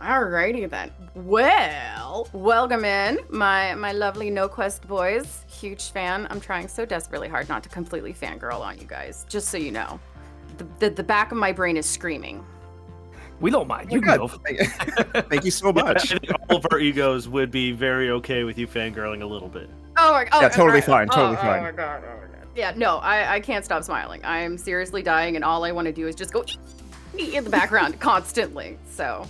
Alrighty then. Well, welcome in, my my lovely No Quest boys. Huge fan. I'm trying so desperately hard not to completely fangirl on you guys. Just so you know, the the, the back of my brain is screaming. We don't mind. Oh You my can go. Thank you so much. all of our egos would be very okay with you fangirling a little bit. Oh my oh, Yeah, totally right. fine, totally oh, fine. Oh my god, oh my god. Yeah, no, I, I can't stop smiling. I am seriously dying, and all I want to do is just go in the background constantly. So,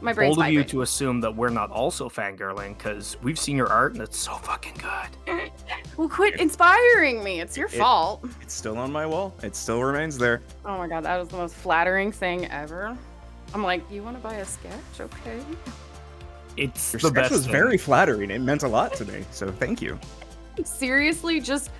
my brain's Bold of you to assume that we're not also fangirling because we've seen your art and it's so fucking good. Well, quit inspiring me. It's your It- fault. It's still on my wall. It still remains there. Oh my god, that was the most flattering thing ever. I'm like, you want to buy a sketch? Okay. It's Your the sketch best. was thing. very flattering. It meant a lot to me. So thank you. Seriously, just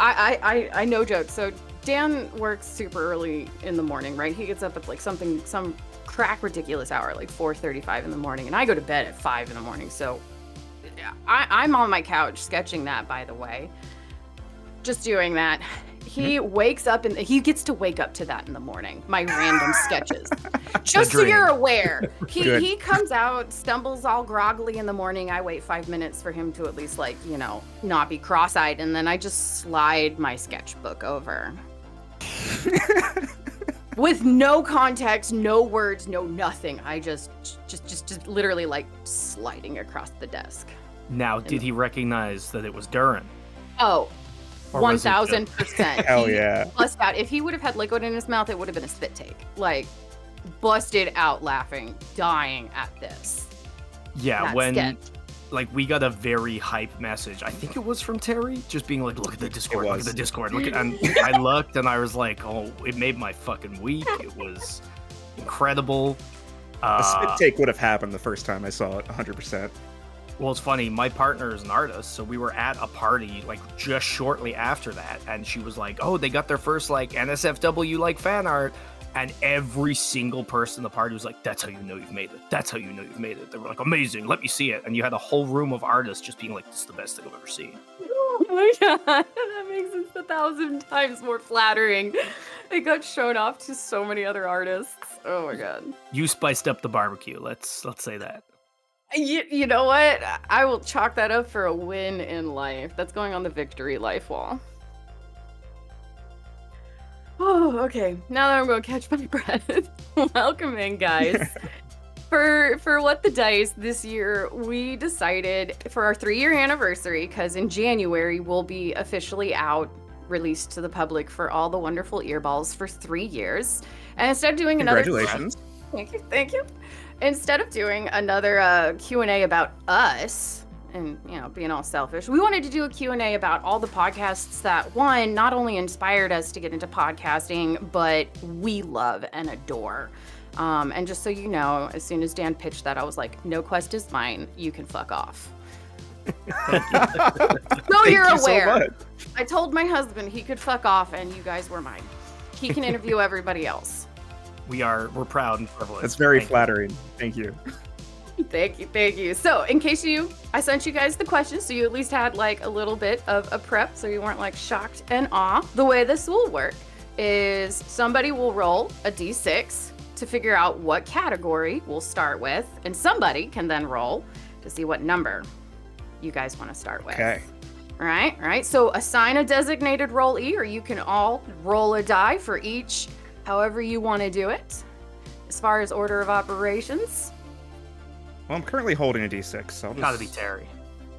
I I I, I no joke. So Dan works super early in the morning, right? He gets up at like something some crack ridiculous hour, like 4:35 in the morning, and I go to bed at five in the morning. So I, I'm on my couch sketching that, by the way. Just doing that. He mm-hmm. wakes up and he gets to wake up to that in the morning. My random sketches. Just so you're aware. He Good. he comes out, stumbles all groggily in the morning. I wait five minutes for him to at least like, you know, not be cross-eyed, and then I just slide my sketchbook over. With no context, no words, no nothing. I just just just just literally like sliding across the desk. Now, did he recognize that it was Durin? Oh, Or one was it thousand percent. Hell He yeah. Bust out. If he would have had liquid in his mouth, it would have been a spit take. Like, busted out laughing, dying at this. Yeah, that when sketch. Like we got a very hype message. I think it was from Terry, just being like, "Look at the Discord, look at the Discord." Look at, and I looked and I was like, "Oh, it made my fucking week. It was incredible." A spit Uh, take would have happened the first time I saw it. 100%. Well, it's funny. My partner is an artist, so we were at a party like just shortly after that, and she was like, "Oh, they got their first like NSFW like fan art," and every single person in the party was like, "That's how you know you've made it. That's how you know you've made it." They were like, "Amazing, let me see it," and you had a whole room of artists just being like, "This is the best thing I've ever seen." Oh my god, that makes it a thousand times more flattering. It got shown off to so many other artists. Oh my god. You spiced up the barbecue. Let's let's say that. You, you know what? I will chalk that up for a win in life. That's going on the victory life wall. Okay. Now that I'm going to catch my breath. Welcome in, guys. for for what the dice this year, we decided for our three year anniversary, because in January we'll be officially out, released to the public for all the wonderful earballs for three years. And instead of doing another Congratulations. Thank you, thank you. Instead of doing another uh, Q&A about us and, you know, being all selfish, we wanted to do a Q&A about all the podcasts that, one, not only inspired us to get into podcasting, but we love and adore. Um, and just so you know, as soon as Dan pitched that, I was like, no quest is mine. You can fuck off. so Thank you're you aware. much. I told my husband he could fuck off and you guys were mine. He can interview everybody else. We are we're proud and privileged. That's very Thank you. flattering. Thank you. Thank you, thank you. So, in case you, I sent you guys the questions, so you at least had like a little bit of a prep, so you weren't like shocked and awe. The way this will work is somebody will roll a d6 to figure out what category we'll start with, and somebody can then roll to see what number you guys want to start with. Okay. All right, all right. So assign a designated rollee, or you can all roll a die for each, however you want to do it. As far as order of operations, Well, I'm currently holding a d6. So I'll just... Gotta be Terry.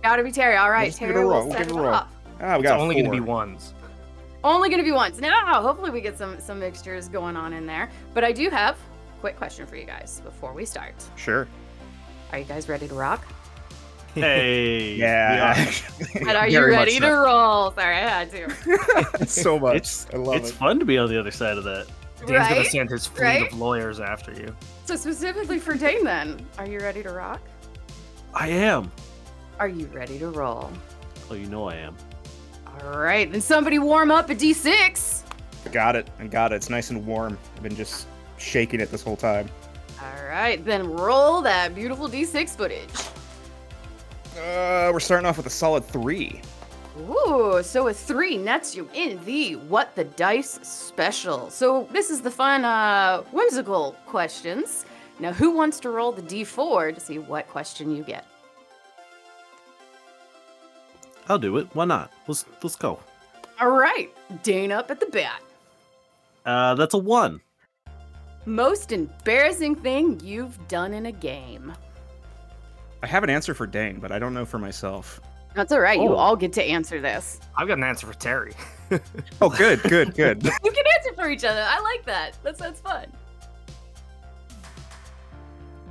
Gotta be Terry. All right, Let's give it Terry a will roll, we'll set give it it a roll. up. Ah, we got a only gonna be ones. Only gonna be ones. Now, hopefully we get some some mixtures going on in there. But I do have a quick question for you guys before we start. Sure. Are you guys ready to rock? Hey. Yeah. And are you Very much ready to roll? Sorry, I had to. so much. It's I love it's it. fun to be on the other side of that. Dan's gonna send his fleet Right? of lawyers after you. So specifically for Dane, then, are you ready to rock? I am. Are you ready to roll? Oh, you know I am. All right, then somebody warm up a d6. Got it. I got it. It's nice and warm. I've been just shaking it this whole time. All right, then roll that beautiful d6 footage. Uh, we're starting off with a solid three. Ooh, so a three nets you in the What the Dice special. So this is the fun, uh, whimsical questions. Now, who wants to roll the d4 to see what question you get? I'll do it. Why not? Let's let's go. All right, Dane up at the bat. Uh, that's a one. Most embarrassing thing you've done in a game. I have an answer for Dane, but I don't know for myself. That's all right. You Oh. all get to answer this. I've got an answer for Terry. Oh, good, good, good. You can answer for each other. I like that. That sounds fun.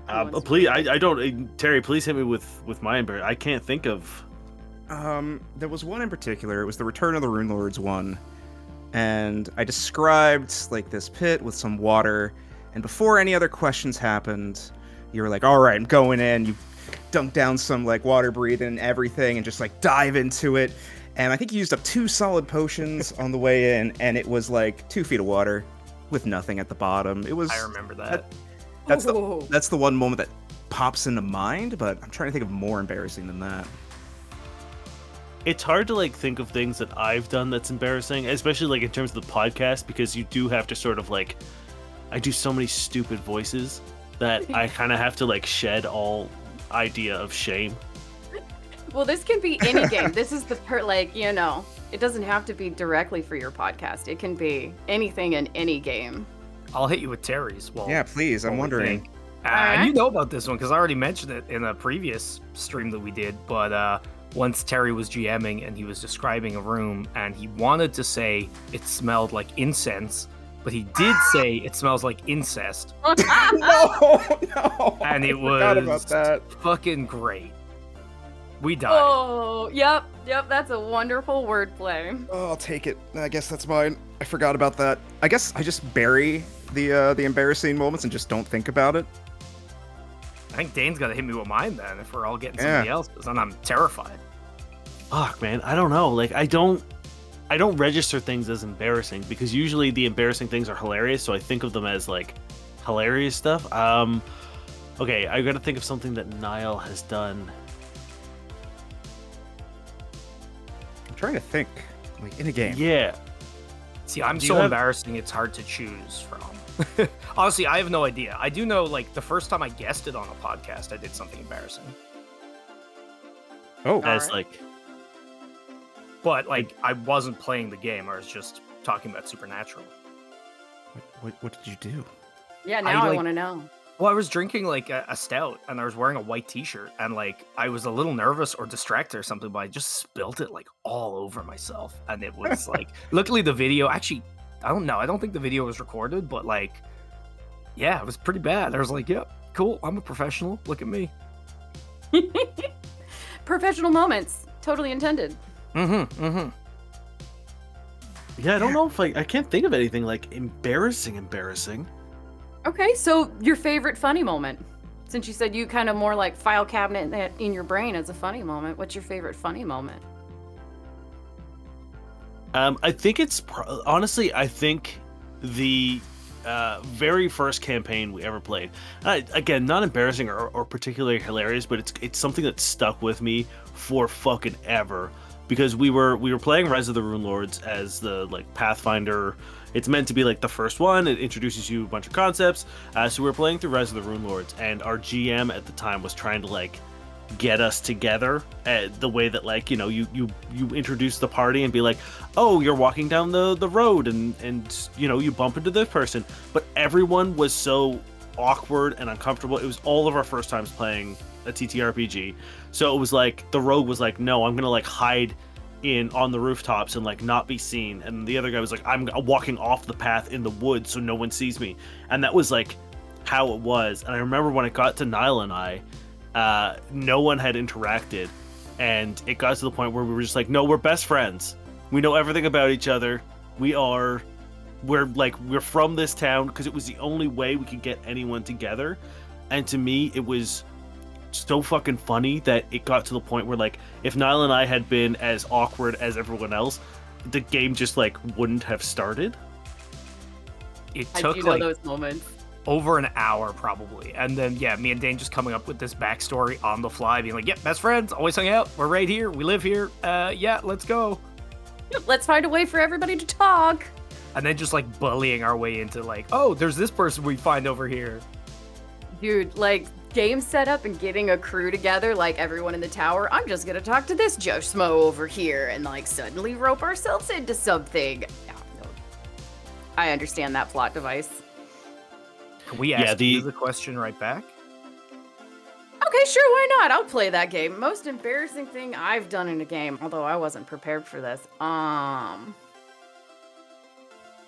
Uh, please, I. I don't. uh, Terry, please hit me with with my embarrass. I can't think of. Um, there was one in particular. It was the Return of the Rune Lords one, and I described like this pit with some water. And before any other questions happened, you were like, "All right, I'm going in." You dunk down some like water breathing and everything, and just like dive into it. And I think you used up two solid potions on the way in, and it was like two feet of water with nothing at the bottom. It was I remember that. that's the that's the one moment that pops into mind, but I'm trying to think of more embarrassing than that. It's hard to like think of things that I've done that's embarrassing, especially like in terms of the podcast, because you do have to sort of like. I do so many stupid voices that I kind of have to like shed all idea of shame. Well, this can be any game. This is the per like, you know, it doesn't have to be directly for your podcast. It can be anything in any game. I'll hit you with Terry's. Well, Yeah, please. I'm wondering. Uh, Alright. and you know about this one because I already mentioned it in a previous stream that we did. But uh, once Terry was GMing and he was describing a room, and he wanted to say it smelled like incense, but he did say it smells like incest, no, no. and it forgot was about that. fucking great. We died. Oh, yep, yep. That's a wonderful wordplay. Oh, I'll take it. I guess that's mine. I forgot about that. I guess I just bury the uh, the embarrassing moments and just don't think about it. I think Dane's got to hit me with mine then if we're all getting Yeah. somebody else's, and I'm terrified. Fuck, man, I don't know. Like, I don't, I don't register things as embarrassing because usually the embarrassing things are hilarious, so I think of them as like hilarious stuff. Um, okay, I got to think of something that Niall has done. I'm trying to think, like in a game. Yeah, See, I'm Do so have- embarrassing. It's hard to choose from. Honestly, I have no idea. I do know, like, the first time I guessed it on a podcast, I did something embarrassing. Oh, as Alright. like, But like, I wasn't playing the game. I was just talking about Supernatural. what, what, what did you do? Yeah, now I, like- want to know. Well, I was drinking like a, a stout, and I was wearing a white T-shirt, and like I was a little nervous or distracted or something, but I just spilt it like all over myself, and it was like. luckily, the video actually, I don't know. I don't think the video was recorded, but like, yeah, it was pretty bad. I was like, "Yep, cool. I'm a professional. Look at me." Professional moments, totally intended. Mm-hmm. Mm-hmm. yeah, I don't know if I, I can't think of anything like embarrassing, embarrassing. Okay, so your favorite funny moment? Since you said you kind of more like file cabinet that in your brain as a funny moment, what's your favorite funny moment? Um, I think it's pro- honestly, I think the uh, very first campaign we ever played. Uh, again, not embarrassing or, or particularly hilarious, but it's it's something that stuck with me for fucking ever because we were we were playing Rise of the Rune Lords as the like Pathfinder. It's meant to be like the first one. It introduces you a bunch of concepts. Uh, so we were playing through Rise of the Rune Lords, and our GM at the time was trying to like get us together uh, the way that like you know you you you introduce the party and be like oh you're walking down the the road and and you know you bump into this person but everyone was so awkward and uncomfortable it was all of our first times playing a ttrpg so it was like the rogue was like no i'm gonna like hide in on the rooftops and like not be seen and the other guy was like i'm walking off the path in the woods so no one sees me and that was like how it was and i remember when it got to Niall and i uh, no one had interacted, and it got to the point where we were just like, no, we're best friends. We know everything about each other. We are, we're like, we're from this town because it was the only way we could get anyone together. And to me, it was so fucking funny that it got to the point where like, if Niall and I had been as awkward as everyone else, the game just like wouldn't have started. It I took do know like those moments. over an hour probably, and then yeah, me and Dane just coming up with this backstory on the fly, being like, "Yep, best friends, always hung out. We're right here. We live here. Uh, yeah, let's go." Let's find a way for everybody to talk. and then just like bullying our way into like, oh, there's this person we find over here. Dude, like game setup and getting a crew together, like everyone in the tower. I'm just gonna talk to this Joe Schmo over here and like suddenly rope ourselves into something. I understand that plot device. Can we Yeah, ask the- you the question right back? Okay, sure, why not? I'll play that game. Most embarrassing thing I've done in a game, although I wasn't prepared for this. Um,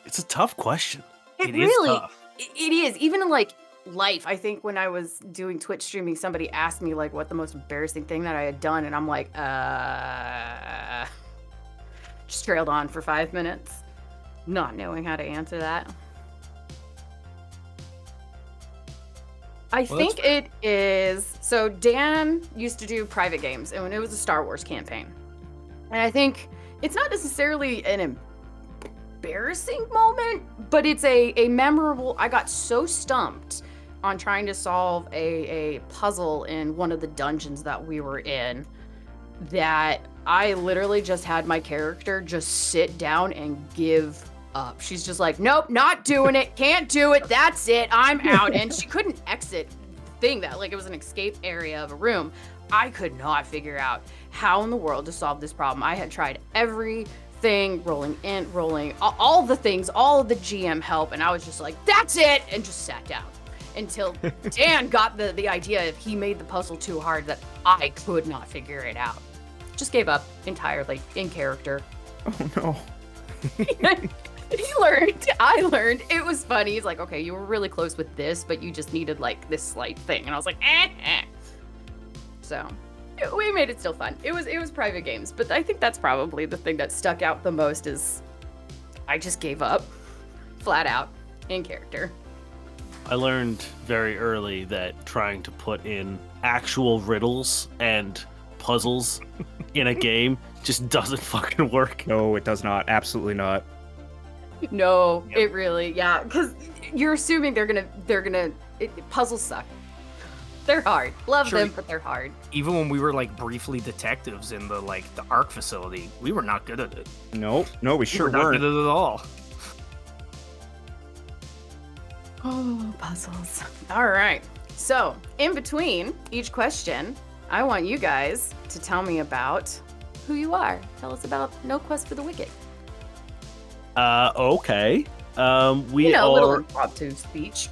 It's a tough question. it, It is really, tough. it- it is. Even like life, I think when I was doing Twitch streaming, somebody asked me like what the most embarrassing thing that I had done, and I'm like, uh, just trailed on for five minutes, not knowing how to answer that. I Well, think it is. So Dan used to do private games, and when it was a Star Wars campaign, and I think it's not necessarily an embarrassing moment, but it's a a memorable. I got so stumped on trying to solve a a puzzle in one of the dungeons that we were in that I literally just had my character just sit down and give up. She's just like, nope, not doing it. Can't do it. That's it. I'm out. And she couldn't exit thing that like it was an escape area of a room. I could not figure out how in the world to solve this problem. I had tried everything, rolling in, rolling, all, all the things, all of the GM help, and I was just like, that's it, and just sat down until Dan got the the idea if he made the puzzle too hard that I could not figure it out. Just gave up entirely in character. Oh no. he learned. I learned. It was funny. He's like, okay, you were really close with this, but you just needed like this slight thing, and I was like, eh. eh. So it- we made it still fun. It was it was private games, but I think that's probably the thing that stuck out the most is I just gave up, flat out, in character. I learned very early that trying to put in actual riddles and puzzles in a game just doesn't fucking work. No, it does not. Absolutely not. No, Yep. it really, yeah, because you're assuming they're gonna they're gonna it, puzzles suck. They're hard. Love Sure. them, but they're hard. Even when we were like briefly detectives in the like the ARC facility, we were not good at it. No, no, we We sure were not weren't. good at it at all. Oh, puzzles. All right. So, in between each question, I want you guys to tell me about who you are. Tell us about No Quest for the Wicked. Uh, okay. Um, we you know, a little are impromptu speech.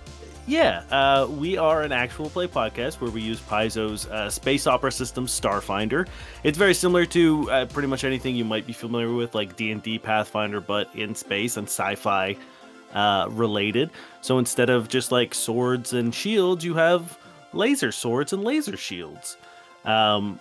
yeah. Uh, we are an actual play podcast where we use Paizo's uh, space opera system Starfinder. It's very similar to uh, pretty much anything you might be familiar with, like D and D Pathfinder, but in space and sci-fi uh, related. So instead of just like swords and shields, you have laser swords and laser shields. Um,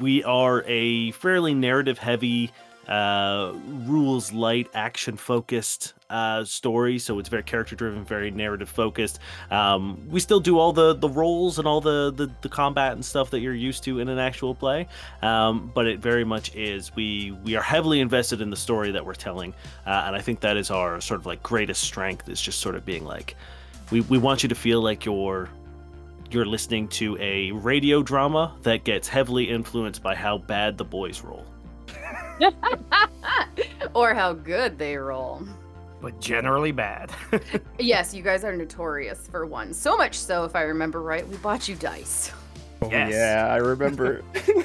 we are a fairly narrative heavy, uh, rules light, action focused uh, story. So it's very character driven, very narrative focused. Um, we still do all the the rolls and all the, the the combat and stuff that you're used to in an actual play. Um, but it very much is we we are heavily invested in the story that we're telling, uh, and I think that is our sort of like greatest strength is just sort of being like, we we want you to feel like you're you're listening to a radio drama that gets heavily influenced by how bad the boys roll. or how good they roll. But generally bad. Yes, you guys are notorious for one. So much so, if I remember right, we bought you dice. Oh Yes. yeah, I remember.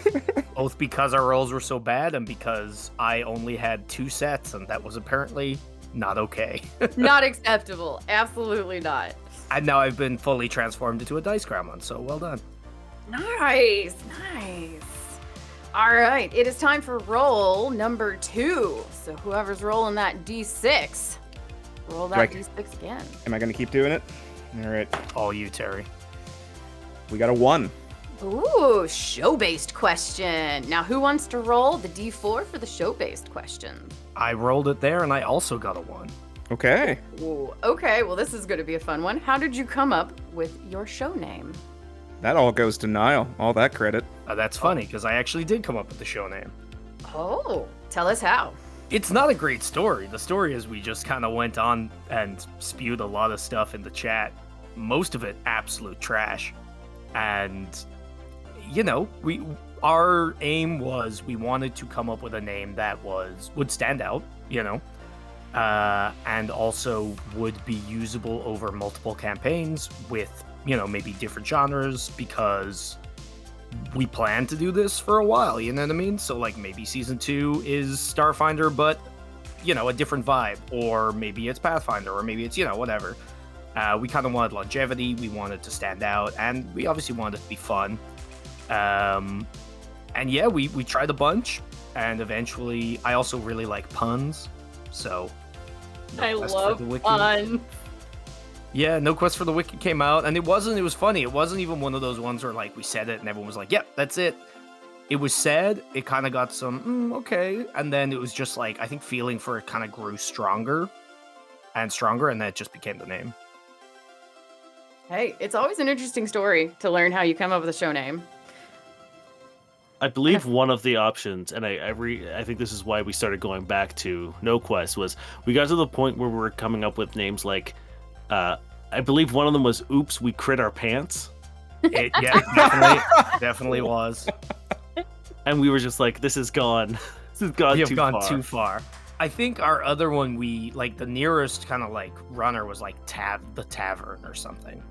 Both because our rolls were so bad and because I only had two sets and that was apparently not okay. not acceptable. Absolutely not. And now I've been fully transformed into a dice gremlin, so well done. Nice, nice. All right, it is time for roll number two. So whoever's rolling that d6, roll Do I- that d6 again. Am I gonna keep doing it? All right, All you, Terry. we got a one. Ooh, show-based question. Now, who wants to roll the d4 for the show-based question? I rolled it there and I also got a one. Okay. Ooh, okay, well, this is going to be a fun one. How did you come up with your show name? That all goes to Niall. All that credit. Uh, that's funny because I actually did come up with the show name. Oh, tell us how. It's not a great story. The story is we just kind of went on and spewed a lot of stuff in the chat. Most of it absolute trash. And you know, we our aim was we wanted to come up with a name that was would stand out, you know. Uh, and also would be usable over multiple campaigns with you know, maybe different genres because we plan to do this for a while, you know what I mean? So like maybe season 2 is Starfinder but you know, a different vibe or maybe it's Pathfinder or maybe it's, you know, whatever. Uh, we kind of wanted longevity, we wanted to stand out and we obviously wanted it to be fun. Um and yeah, we we tried a bunch and eventually I also really like puns. So no I love fun. Yeah, No Quest for the Wicked came out, and it wasn't. It was funny. It wasn't even one of those ones where like we said it and everyone was like, "Yep, that's it." It was said. It kind of got some mm, okay, and then it was just like I think feeling for it kind of grew stronger and stronger, and that just became the name. Hey, it's always an interesting story to learn how you come up with a show name. I believe one of the options, and I I, re, I think this is why we started going back to No Quest was we got to the point where we were coming up with names like, uh, I believe one of them was "Oops, we crit our pants," It, yeah, definitely, definitely was. and we were just like, "This is gone. this has gone we have too gone far." too far. I think our other one, we like the nearest kind of like runner was like Tav, the Tavern or something.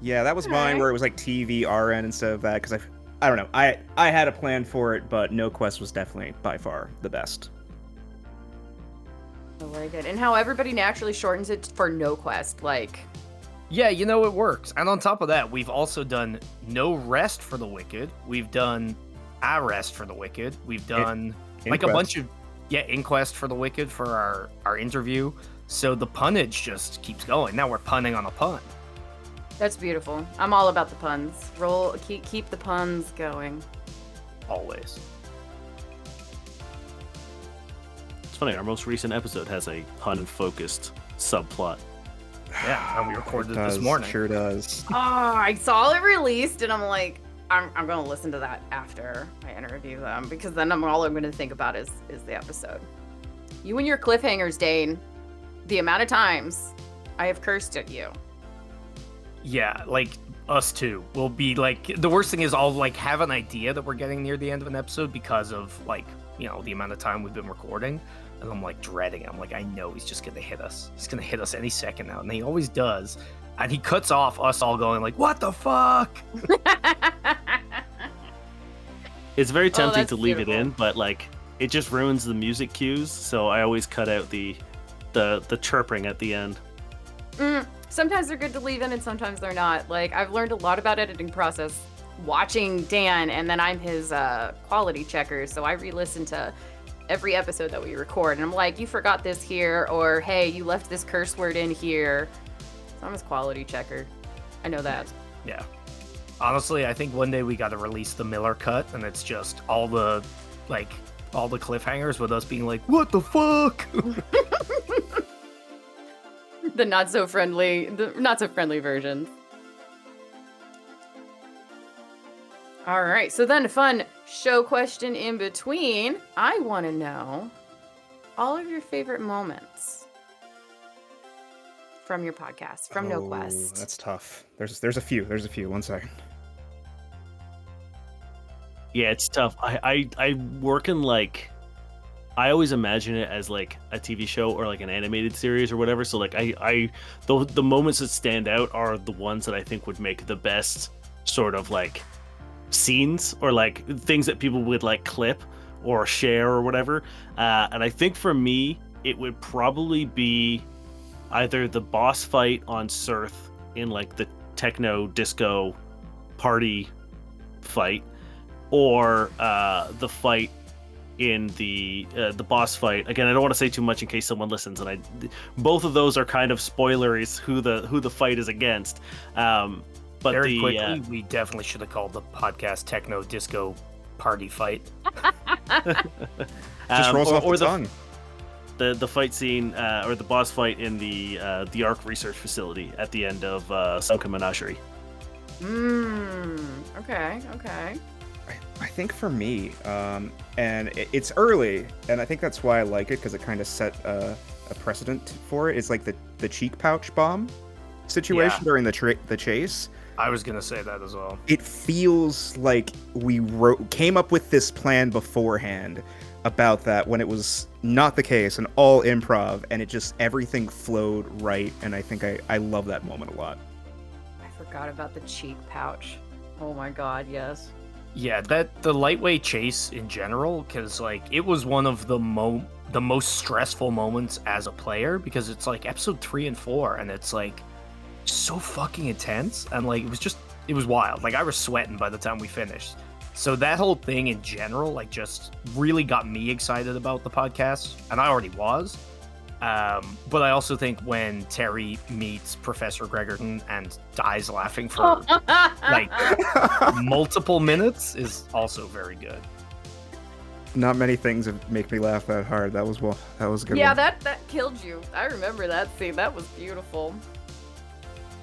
Yeah, that was mine Alright. where it was like TVRN instead of that because I, I don't know. I I had a plan for it, but No Quest was definitely by far the best. I like it. And how everybody naturally shortens it for no quest. Like, Yeah, you know it works. And on top of that, we've also done no rest for the wicked. We've done I rest for the wicked. We've done like a bunch of yeah inquest for the wicked for our our interview. So the punnage just keeps going. Now we're punning on a pun. that's beautiful. I'm all about the puns. Roll, keep, keep the puns going. Always. Funny. Our most recent episode has a pun-focused subplot. Yeah, and we recorded it Does, this morning. Sure does. Oh, I saw it released and I'm like, I'm, I'm going to listen to that after I interview them because then I'm all I'm going to think about is is the episode. You and your cliffhangers, Dane. The amount of times I have cursed at you. Yeah, like us too. We'll be like the worst thing is I'll like have an idea that we're getting near the end of an episode because of like, you know, the amount of time we've been recording. And I'm like dreading it. I'm like, I know he's just gonna hit us. He's gonna hit us any second now. And he always does. And he cuts off us all going like, what the fuck? It's very tempting that's to leave it in, but like it just ruins the music cues. So I always cut out the the the chirping at the end. Mm, sometimes they're good to leave in and sometimes they're not. Like I've learned a lot about editing process watching Dan and then I'm his uh, quality checker. So I re-listen to every episode that we record and I'm like, you forgot this here or hey, you left this curse word in here. So I'm his quality checker. I know that. Yeah. Honestly, I think one day we gotta release the Miller cut and it's just all the like all the cliffhangers with us being like, what the fuck? The not so friendly, the not so friendly versions. All right, so then a fun show question in between. I want to know all of your favorite moments from your podcast, from No Oh, Quest. That's tough. There's there's a few. There's a few. One second. Yeah, it's tough. I I, I work in like I always imagine it as like a TV show or like an animated series or whatever. So like I I the the moments that stand out are the ones that I think would make the best sort of like scenes or like things that people would like clip or share or whatever. Uh, and I think for me, it would probably be either the boss fight on Surth in like the techno disco party fight, or uh, the fight in the uh, the boss fight. Again, I don't want to say too much in case someone listens, and I both of those are kind of spoileries who the who the fight is against. Um, but Very the quickly, uh, we definitely should have called the podcast Techno Disco Party Fight. Just um, rolls or, off or the the, tongue. the the fight scene uh, or the boss fight in the uh, the Arc research facility at the end of uh, Sunken Menagerie. Mmm. Okay. Okay. I, I think for me, um, and it, it's early, and I think that's why I like it because it kind of set a, a precedent for it. It's like the the cheek pouch bomb situation Yeah. during the tra- the chase. I was gonna say that as well. It feels like we wrote came up with this plan beforehand about that when it was not the case and all improv, and it just everything flowed right. And I think I I love that moment a lot. I forgot about the cheek pouch. Oh my god, yes. Yeah, that the lightweight chase in general, because like it was one of the mo the most stressful moments as a player because it's like episode three and four, and it's like so fucking intense, and like it was just it was wild. Like I was sweating by the time we finished. So that whole thing in general, like, just really got me excited about the podcast, and I already was. Um, but I also think when Terry meets Professor Gregerton and dies laughing for like multiple minutes is also very good. Not many things make me laugh that hard. That was well. That was a good. yeah, one. that that killed you. I remember that scene. That was beautiful.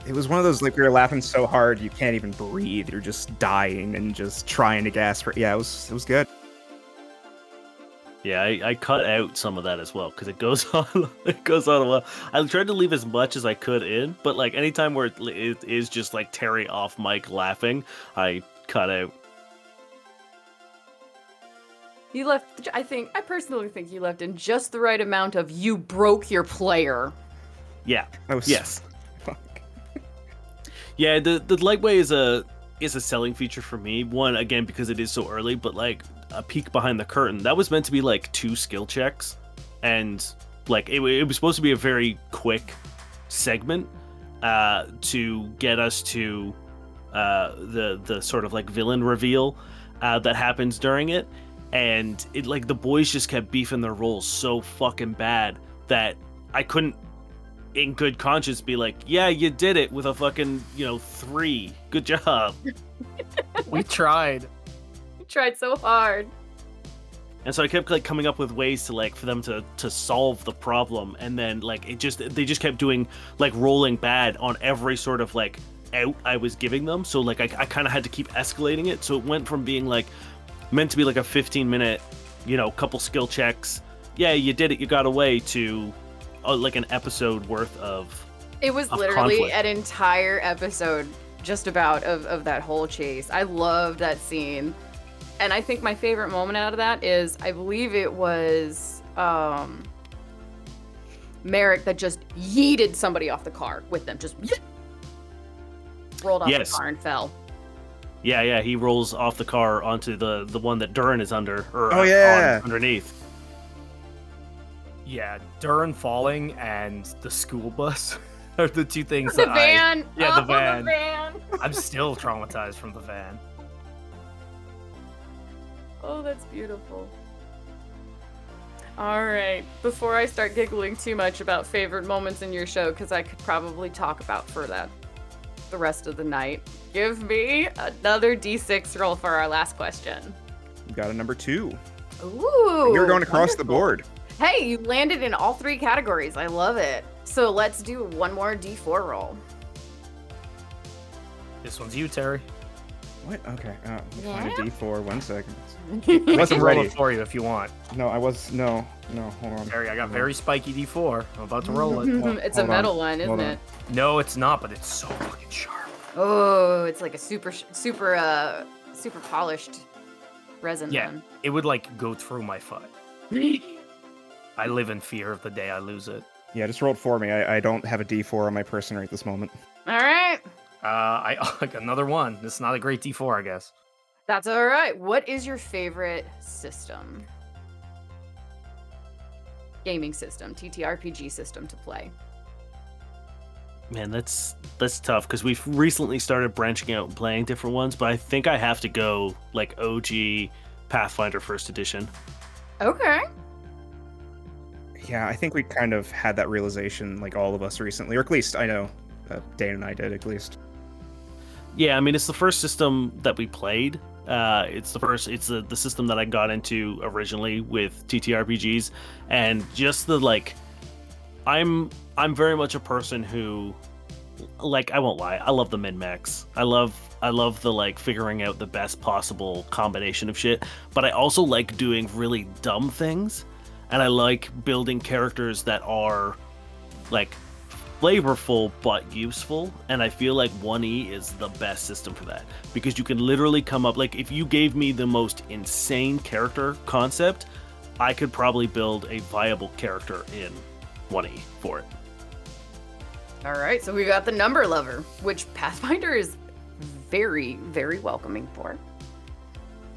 It was one of those like we were laughing so hard you can't even breathe. You're just dying and just trying to gasp for. Yeah, it was it was good. Yeah, I, I cut out some of that as well because it goes on. It goes on a while. I tried to leave as much as I could in, but like anytime where it, it is just like Terry off mic laughing, I cut out. You left. I think. I personally think you left in just the right amount of you broke your player. Yeah. That was Yes. Yeah, the the lightweight is a is a selling feature for me. One again because it is so early, but like a peek behind the curtain. That was meant to be like two skill checks, and like it, it was supposed to be a very quick segment uh, to get us to uh, the the sort of like villain reveal uh, that happens during it, and it like the boys just kept beefing their rolls so fucking bad that I couldn't in good conscience be like, yeah, you did it with a fucking, you know, three. Good job. We tried. We tried so hard. And so I kept like coming up with ways to like for them to to solve the problem, and then like it just they just kept doing like rolling bad on every sort of like out I was giving them. So like I, I kind of had to keep escalating it. So it went from being like meant to be like a 15 minute, you know, couple skill checks. Yeah, you did it. You got away to uh, like an episode worth of It was Of literally conflict. an entire episode just about of, of that whole chase. I loved that scene. And I think my favorite moment out of that is I believe it was um Merrick that just yeeted somebody off the car with them. Just yeet. rolled off Yes. the car and fell. Yeah, yeah, he rolls off the car onto the the one that Durin is under, or Oh, uh, yeah. on, underneath. Yeah, Durin falling and the school bus are the two things The that van. yeah, the oh, van. van. I, I'm still traumatized from the van. Oh, that's beautiful. All right. Before I start giggling too much about favorite moments in your show, because I could probably talk about for that the rest of the night, give me another d6 roll for our last question. We got a number two. Ooh. You're going across the board. Hey, you landed in all three categories. I love it. So let's do one more d4 roll. This one's you, Terry. What? Okay. Uh, let me find a D4. One second. I Wasn't roll ready. it for you if you want. No, I was. No, no. Hold on. Terry, I got Hold on. very spiky D4. I'm about to roll it. Hold- it's a hold on. metal one, isn't Hold on. it? No, it's not, but it's so fucking sharp. Oh, it's like a super, super, uh, super polished resin Yeah. one. It would like go through my foot. I live in fear of the day I lose it. Yeah, just rolled for me. I, I don't have a D4 on my person right this moment. All right. Uh, I like another one. This is not a great D4, I guess. That's all right. What is your favorite system? Gaming system, TTRPG system to play. Man, that's that's tough because we've recently started branching out and playing different ones, but I think I have to go like OG Pathfinder First Edition. Okay. Yeah, I think we kind of had that realization, like all of us recently, or at least I know uh, Dane and I did, at least. Yeah, I mean it's the first system that we played. Uh, it's the first. It's the, the system that I got into originally with TTRPGs, and just the like. I'm I'm very much a person who, like, I won't lie. I love the min max. I love I love the like figuring out the best possible combination of shit. But I also like doing really dumb things, and I like building characters that are, like, flavorful but useful. And i feel like 1e is the best system for that. Because you can literally come up like if you gave me the most insane character concept i could probably build a viable character in 1e for it. All right, so we got the number lover, which Pathfinder is very, very welcoming for.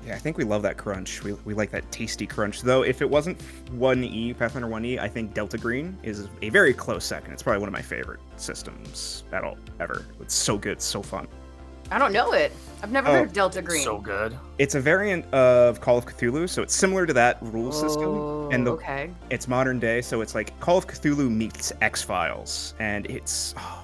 Yeah, I think we love that crunch. We, we like that tasty crunch. Though, if it wasn't 1E, Pathfinder 1E, I think Delta Green is a very close second. It's probably one of my favorite systems at all, ever. It's so good, so fun. I don't know it. I've never Oh, heard of oh. Delta Green. So good. It's a variant of Call of Cthulhu, so it's similar to that rule system. Oh, And the, okay. it's modern day, so it's like Call of Cthulhu meets X Files, and it's oh, I love it. I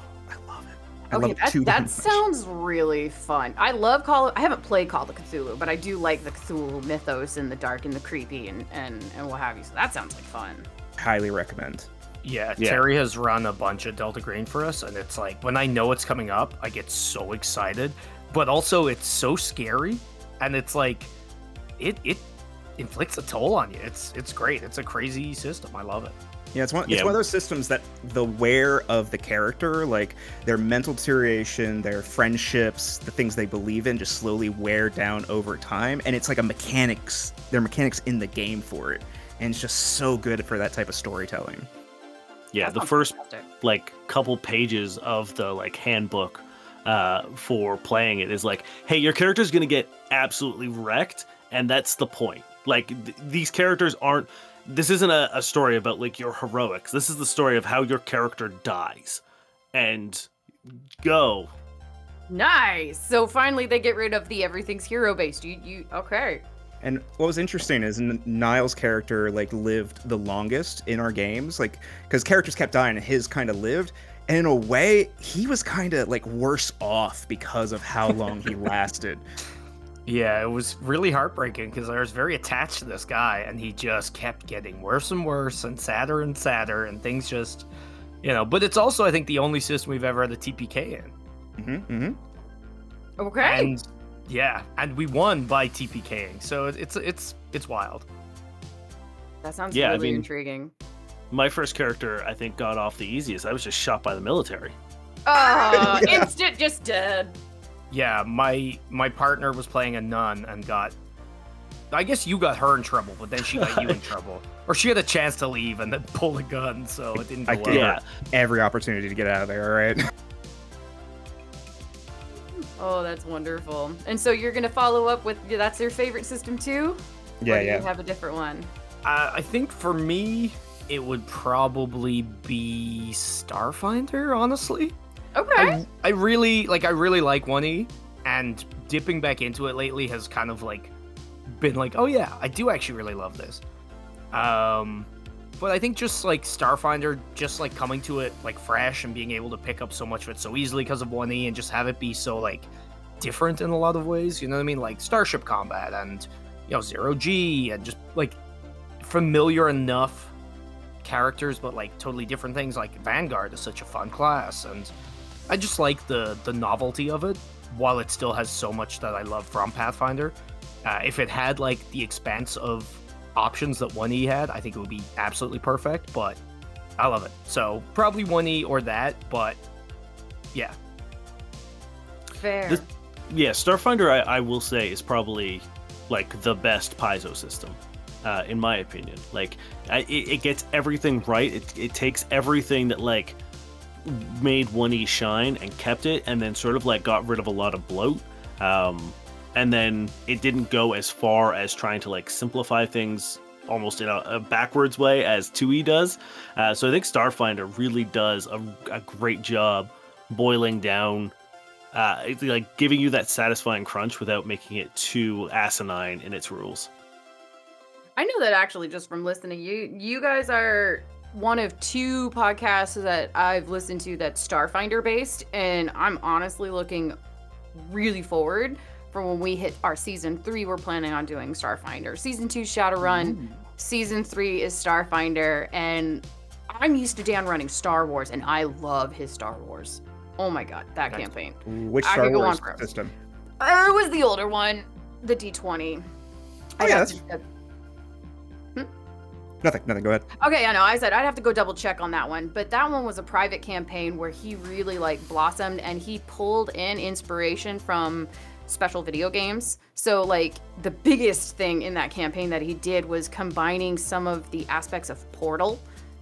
okay, love that, too that sounds really fun. I love Call. Of, I haven't played Call of Cthulhu, but I do like the Cthulhu mythos and the dark and the creepy and and and what have you. So that sounds like fun. Highly recommend. Yeah, Yeah. Terry has run a bunch of Delta Green for us, and it's like when I know it's coming up, I get so excited. But also, it's so scary, and it's like it it inflicts a toll on you. It's it's great. It's a crazy system. I love it. Yeah, it's one. Yeah. It's one of those systems that the wear of the character, like their mental deterioration, their friendships, the things they believe in, just slowly wear down over time, and it's like a mechanics. Their mechanics in the game for it, and it's just so good for that type of storytelling. Yeah, the first like couple pages of the like handbook uh, for playing it is like, hey, your character's gonna get absolutely wrecked, and that's the point. Like th- these characters aren't. This isn't a, a story about like your heroics. This is the story of how your character dies, and go. Nice. So finally, they get rid of the everything's hero based. You you okay? And what was interesting is N- Niall's character like lived the longest in our games, like because characters kept dying, and his kind of lived. And in a way, he was kind of like worse off because of how long he lasted. Yeah, it was really heartbreaking because I was very attached to this guy, and he just kept getting worse and worse, and sadder and sadder, and things just, you know. But it's also, I think, the only system we've ever had a TPK in. hmm hmm Okay. And yeah, and we won by TPKing, so it's it's it's wild. that sounds Yeah, I really mean- intriguing. My first character, I think, got off the easiest. I was just shot by the military. Oh, Yeah. instant, just dead. Yeah, my my partner was playing a nun and got. I guess you got her in trouble, but then she got you in trouble, or she had a chance to leave and then pull a gun, so it didn't go I well. get Yeah, Every opportunity to get out of there, all right? Oh, that's wonderful. And so you're gonna follow up with that's your favorite system too? yeah, or yeah. You have a different one. Uh, I think for me, it would probably be Starfinder. Honestly, Okay. I, I really like. I really like One E, and dipping back into it lately has kind of like been like, oh yeah, I do actually really love this. Um, but I think just like Starfinder, just like coming to it like fresh and being able to pick up so much of it so easily because of One E, and just have it be so like different in a lot of ways. You know what I mean? Like Starship Combat and you know Zero G and just like familiar enough characters, but like totally different things. Like Vanguard is such a fun class, and I just like the the novelty of it, while it still has so much that I love from Pathfinder. Uh, if it had like the expanse of options that 1E had, I think it would be absolutely perfect. But I love it, so probably 1E or that. But yeah, Fair. This- yeah. Starfinder, I, I will say, is probably like the best Paizo system, uh, in my opinion. Like, I, it, it gets everything right. It, it takes everything that like made 1E shine and kept it, and then sort of like got rid of a lot of bloat. Um, and then it didn't go as far as trying to like simplify things almost in a, a backwards way as 2E does. Uh, so I think Starfinder really does a, a great job boiling down, uh, like giving you that satisfying crunch without making it too asinine in its rules. I know that actually just from listening. You you guys are one of two podcasts that I've listened to that's Starfinder based, and I'm honestly looking really forward for when we hit our season three. We're planning on doing Starfinder. Season two Shadowrun. Season three is Starfinder, and I'm used to Dan running Star Wars, and I love his Star Wars. Oh my god, that Nice. campaign! Which I Star Wars system? Uh, it was the older one, the D20. Oh, I'd yeah, have that's- to- Nothing, nothing. Go ahead. Okay, I know. I said I'd have to go double check on that one, but that one was a private campaign where he really like blossomed and he pulled in inspiration from special video games. So like the biggest thing in that campaign that he did was combining some of the aspects of Portal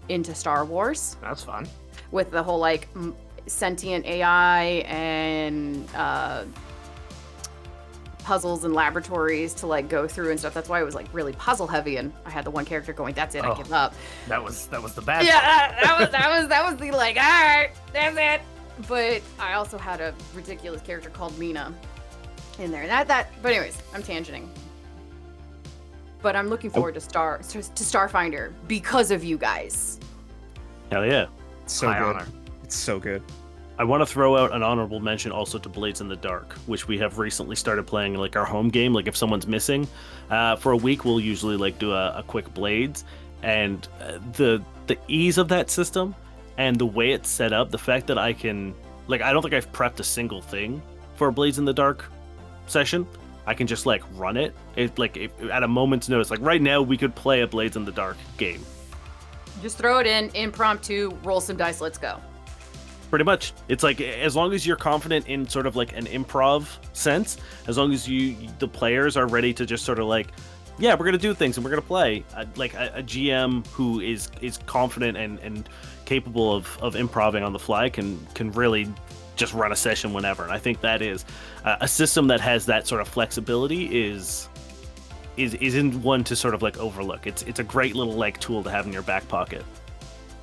into Star Wars that's fun. with the whole like m- sentient AI and uh, puzzles and laboratories to like go through and stuff. That's why it was like really puzzle heavy, and I had the one character going, "That's it, I Oh. give up." That was that was the bad. Yeah, part. that, that was that was that was the like, all right, that's it. But I also had a ridiculous character called Mina in there. That that. But anyways, I'm tangenting. But I'm looking forward to Star to Starfinder because of you guys. Hell yeah. It's so High good. honor. It's so good. I want to throw out an honorable mention also to Blades in the Dark, which we have recently started playing like our home game. Like if someone's missing uh, for a week, we'll usually like do a, a quick Blades, and uh, the the ease of that system and the way it's set up, the fact that I can like I don't think I've prepped a single thing for a Blades in the Dark session. I can just like run it. It like at a moment's notice. Like right now, we could play a Blades in the Dark game. Just throw it in, impromptu, roll some dice, let's go. Pretty much. It's like as long as you're confident in sort of like an improv sense as long as you the players are ready to just sort of like yeah we're gonna do things and we're gonna play. Uh, like a, a gm who is is confident and and capable of of improving on the fly can can really just run a session whenever. And i think that is uh, a system that has that sort of flexibility is is isn't one to sort of like overlook. It's it's a great little like tool to have in your back pocket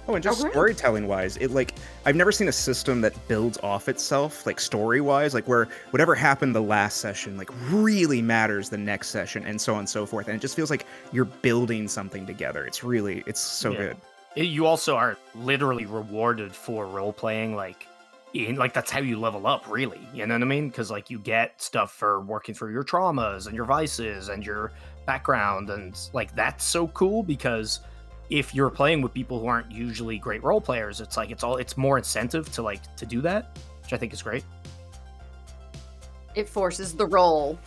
Oh, and just Oh, storytelling wise, it like I've never seen a system that builds off itself, like story wise, like where whatever happened the last session, like really matters the next session, and so on and so forth. And it just feels like you're building something together. It's really, it's so Yeah. good. It- you also are literally rewarded for role playing like in like that's how you level up really you know what i mean because like you get stuff for working through your traumas and your vices and your background and like that's so cool because if you're playing with people who aren't usually great role players it's like it's all it's more incentive to like to do that which i think is great It forces the role.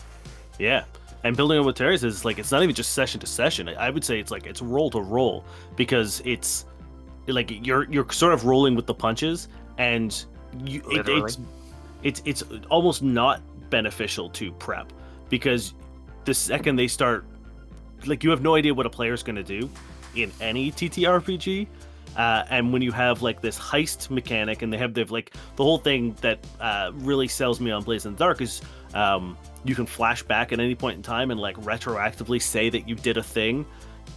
Yeah. And building on what Terry says, like it's not even just session to session. I I would say it's like it's roll to roll because it's like you're you're sort of rolling with the punches, and you it, it's it's it's almost not beneficial to prep because the second they start, like you have no idea what a player's going to do in any TTRPG. Uh, and when you have like this heist mechanic, and they have they've like the whole thing that uh, really sells me on Blades in the Dark is um, you can flash back at any point in time and like retroactively say that you did a thing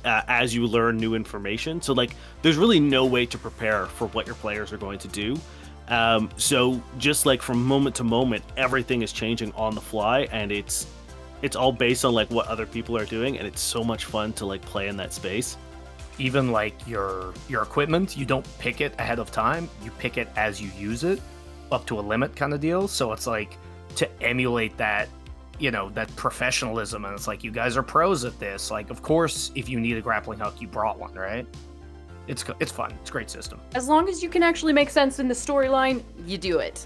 uh, as you learn new information. So like, there's really no way to prepare for what your players are going to do. Um, so just like from moment to moment, everything is changing on the fly, and it's it's all based on like what other people are doing, and it's so much fun to like play in that space. Even like your your equipment you don't pick it ahead of time. You pick it as you use it up to a limit kind of deal. So it's like to emulate that you know that professionalism and it's like you guys are pros at this. Like of course if you need a grappling hook you brought one right? It's it's fun. It's a great system. As long as you can actually make sense in the storyline, you do it.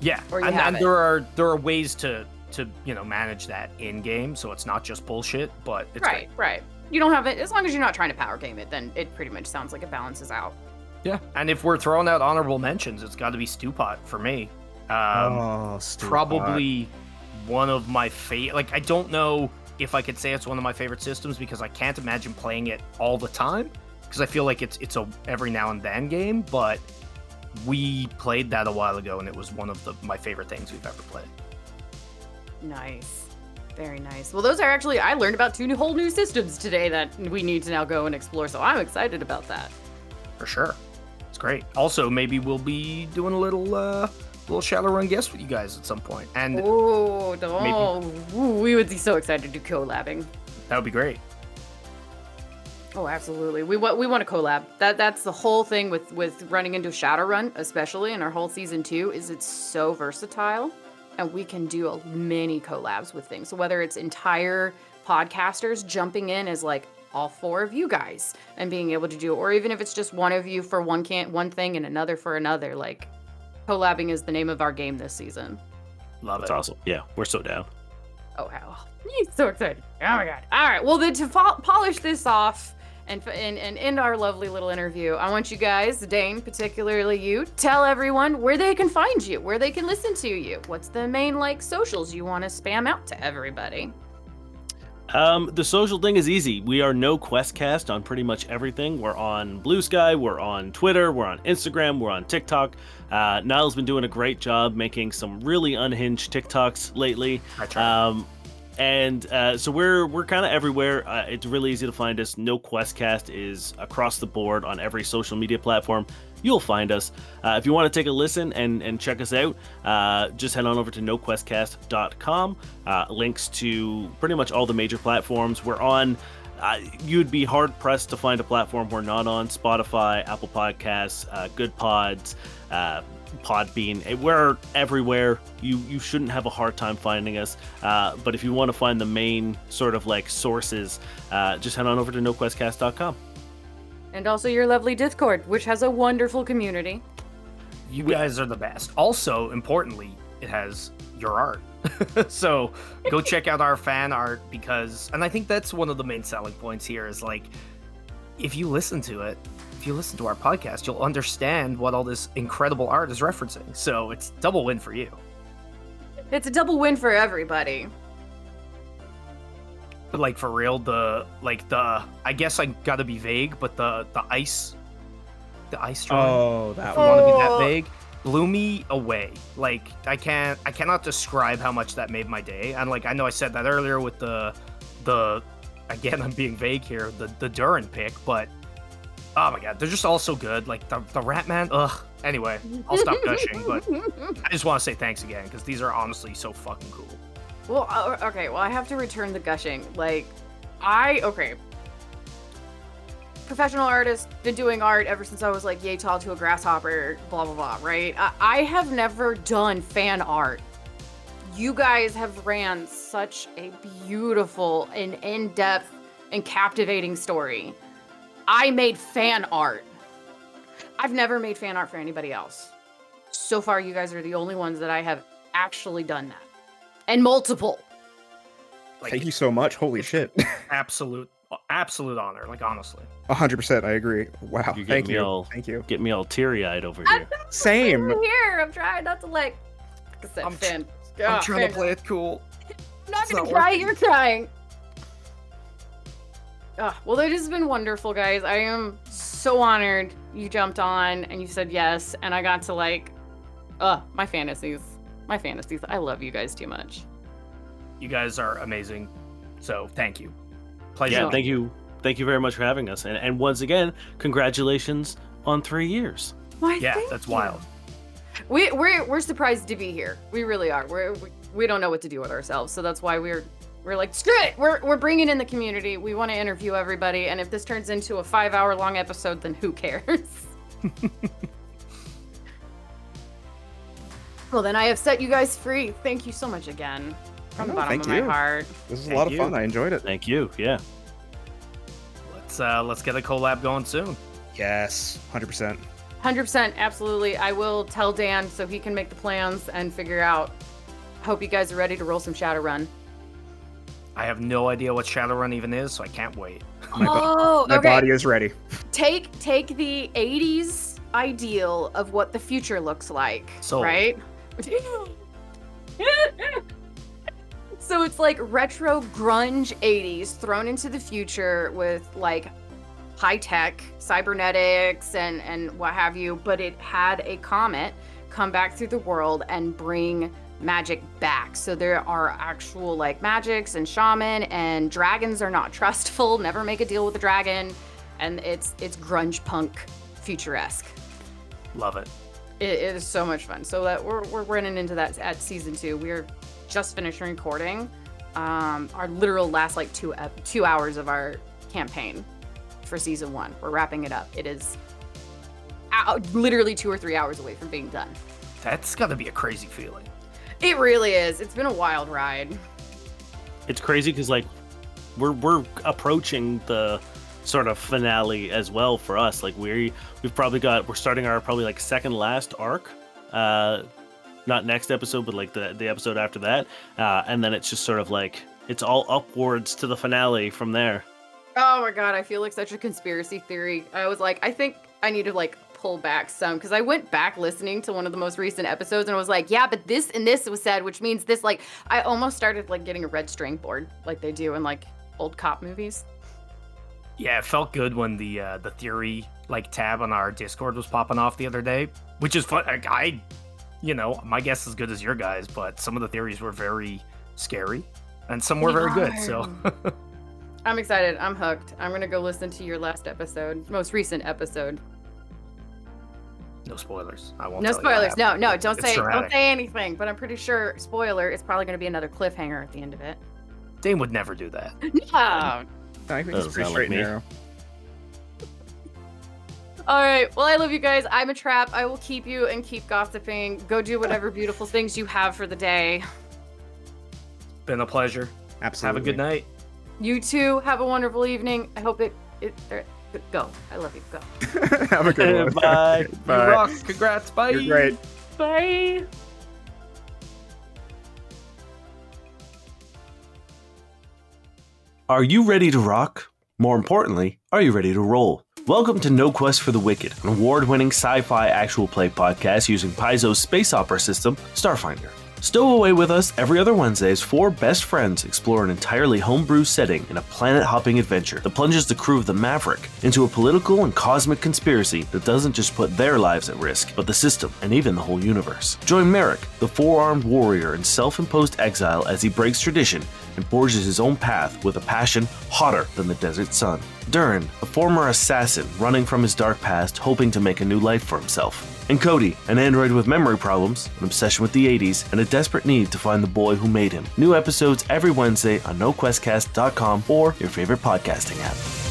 yeah. Or you and, and there are there are ways to to you know manage that in game so it's not just bullshit but it's right, great. right. You don't have it as long as you're not trying to power game it. Then it pretty much sounds like it balances out. yeah and if we're throwing out honorable mentions it's got to be stewpot for me um oh, Stu Pot. probably one of my favorite. Like, I don't know if I could say it's one of my favorite systems because I can't imagine playing it all the time because I feel like it's it's a every now and then game. But we played that a while ago and it was one of the my favorite things we've ever played. Nice. Very nice. Well, those are actually I learned about two new, whole new systems today that we need to now go and explore. So I'm excited about that. For sure, it's great. Also, maybe we'll be doing a little uh little Shadowrun guest with you guys at some point. and Oh, no. Ooh, we would be so excited to do collabing. that would be great. Oh, absolutely. We want we want to collab. That that's the whole thing with with running into Shadowrun, especially in our whole season two, is it's so versatile, and we can do a many collabs with things. So whether it's entire podcasters jumping in as like all four of you guys and being able to do, or even if it's just one of you for one can one thing and another for another, like collabing is the name of our game this season. Love That's it. awesome. Yeah, we're so down. Oh, how he's so excited! Oh my god! All right, well then to fo- polish this off and, f- and and end our lovely little interview, I want you guys, Dane, particularly you, tell everyone where they can find you, where they can listen to you. What's the main like socials you want to spam out to everybody? Um, the social thing is easy. We are no Questcast on pretty much everything. We're on Bluesky, we're on Twitter, we're on Instagram, we're on TikTok. Uh, Niall's been doing a great job making some really unhinged TikToks lately. I try. Um, and uh, so we're we're kind of everywhere. Uh, it's really easy to find us. No Questcast is across the board on every social media platform. You'll find us. Uh, if you want to take a listen and, and check us out, uh, just head on over to noquestcast.com. Uh, links to pretty much all the major platforms. We're on. Uh, you'd be hard pressed to find a platform we're not on. Spotify, Apple Podcasts, Goodpods, Podbean. Eh, We're everywhere. You you shouldn't have a hard time finding us. Uh, but if you want to find the main sort of like sources, uh, just head on over to noquestcast.com. And also your lovely Discord, which has a wonderful community. You guys are the best. Also, importantly, it has your art. so go check out our fan art because, and I think that's one of the main selling points here is like, if you listen to it, if you listen to our podcast, you'll understand what all this incredible art is referencing. So it's double win for you. It's a double win for everybody. But like for real, the like the I guess I gotta be vague, but the the ice, the ice drawing. Oh, that one. want to be Oh. that vague blew me away like i can't i cannot describe how much that made my day and like i know i said that earlier with the the again i'm being vague here the the Durin pick but oh my god they're just all so good like the, the rat man ugh anyway i'll stop gushing but i just want to say thanks again because these are honestly so fucking cool Well, uh, okay. Well, I have to return the gushing. Like, I okay. Professional artist, been doing art ever since I was like yay tall to a grasshopper. Blah blah blah. Right? I, I have never done fan art. You guys have ran such a beautiful and in-depth and captivating story. I made fan art. I've never made fan art for anybody else. So far, you guys are the only ones that I have actually done that and multiple. like Thank you so much. Holy shit. absolute absolute honor like honestly 100%. I agree. Wow. You get Thank me you. all- Thank you. Get me all teary eyed over I'm here. Same. here. I'm trying not to like. Like I said, I'm tr- i'm trying to play it cool I'm not it's gonna not cry. working. You're crying. Ah, well, it has been wonderful, guys. I am so honored you jumped on and you said yes, and I got to like, uh, my fantasies, my fantasies. I love you guys too much. you guys are amazing so thank you pleasure Yeah, thank you. Thank you very much for having us. And, and once again, congratulations on three years. Why? yeah that's you. wild We we're we're surprised to be here. We really are. We're we, we don't know what to do with ourselves, so that's why we're we're like screw it. We're we're bringing in the community. We want to interview everybody, and if this turns into a five hour long episode, then who cares? well, then I have set you guys free. Thank you so much again from the bottom thank of my you. heart. This is a Thank lot of you. fun. I enjoyed it. Thank you. Yeah. let's uh let's get a collab going soon Yes. 100%. Hundred percent, absolutely. I will tell Dan so he can make the plans and figure out. Hope you guys are ready to roll some Shadowrun. I have no idea what Shadowrun even is, so I can't wait. My, bo- Oh, my okay. body is ready. take take the 80s ideal of what the future looks like Sold. right so it's like retro grunge 80s thrown into the future with like high tech cybernetics and and what have you but it had a comet come back through the world and bring magic back. So there are actual like magics and shaman and dragons are not trustful. Never make a deal with a dragon. And it's it's grunge punk futuresque Love it. it, it is so much fun. So that we're, we're running into that at season two. We're just finishing recording um our literal last like two ep- two hours of our campaign for season one. We're wrapping it up. It is out, literally two or three hours away from being done. That's got to be a crazy feeling. It really is it's been a wild ride It's crazy because like we're we're approaching the sort of finale as well for us. Like we we've probably got we're starting our probably like second last arc. Uh not next episode, but like the the episode after that. Uh and then it's just sort of like it's all upwards to the finale from there. Oh my god, I feel like such a conspiracy theory. I was like, I think I need to like pull back some because I went back listening to one of the most recent episodes and I was like, yeah, but this and this was said, which means this. Like, I almost started like getting a red string board like they do in like old cop movies. Yeah, it felt good when the uh, the theory like tab on our Discord was popping off the other day, which is fun. Like, I, you know, my guess is as good as your guys, but some of the theories were very scary, and some were They very good. So. I'm excited. I'm hooked. I'm gonna go listen to your last episode, most recent episode. No spoilers. I won't. No tell you spoilers. No, no, don't It's say don't say anything. But I'm pretty sure spoiler. It's probably gonna be another cliffhanger at the end of it. Dane would never do that. No. Oh. I think Doesn't pretty straight like me. narrow. All right. Well, I love you guys. I'm a trap. I will keep you and keep gossiping. Go do whatever beautiful things you have for the day. Been a pleasure. Absolutely. Have a good night. You too. Have a wonderful evening. I hope it. it go. I love you. Go. Have a good one. Bye. You rock. Congrats. Bye. You're great. Bye. Are you ready to rock? More importantly, are you ready to roll? Welcome to No Quest for the Wicked, an award winning sci fi actual play podcast using Paizo's space opera system, Starfinder. Stow away with us every other Wednesday as four best friends explore an entirely homebrew setting in a planet hopping adventure that plunges the crew of the Maverick into a political and cosmic conspiracy that doesn't just put their lives at risk, but the system and even the whole universe. Join Merrick, the four armed warrior in self imposed exile, as he breaks tradition and forges his own path with a passion hotter than the desert sun. Durin, a former assassin running from his dark past, hoping to make a new life for himself. And Cody, an android with memory problems, an obsession with the 80s, and a desperate need to find the boy who made him. New episodes every Wednesday on NoQuestCast.com or your favorite podcasting app.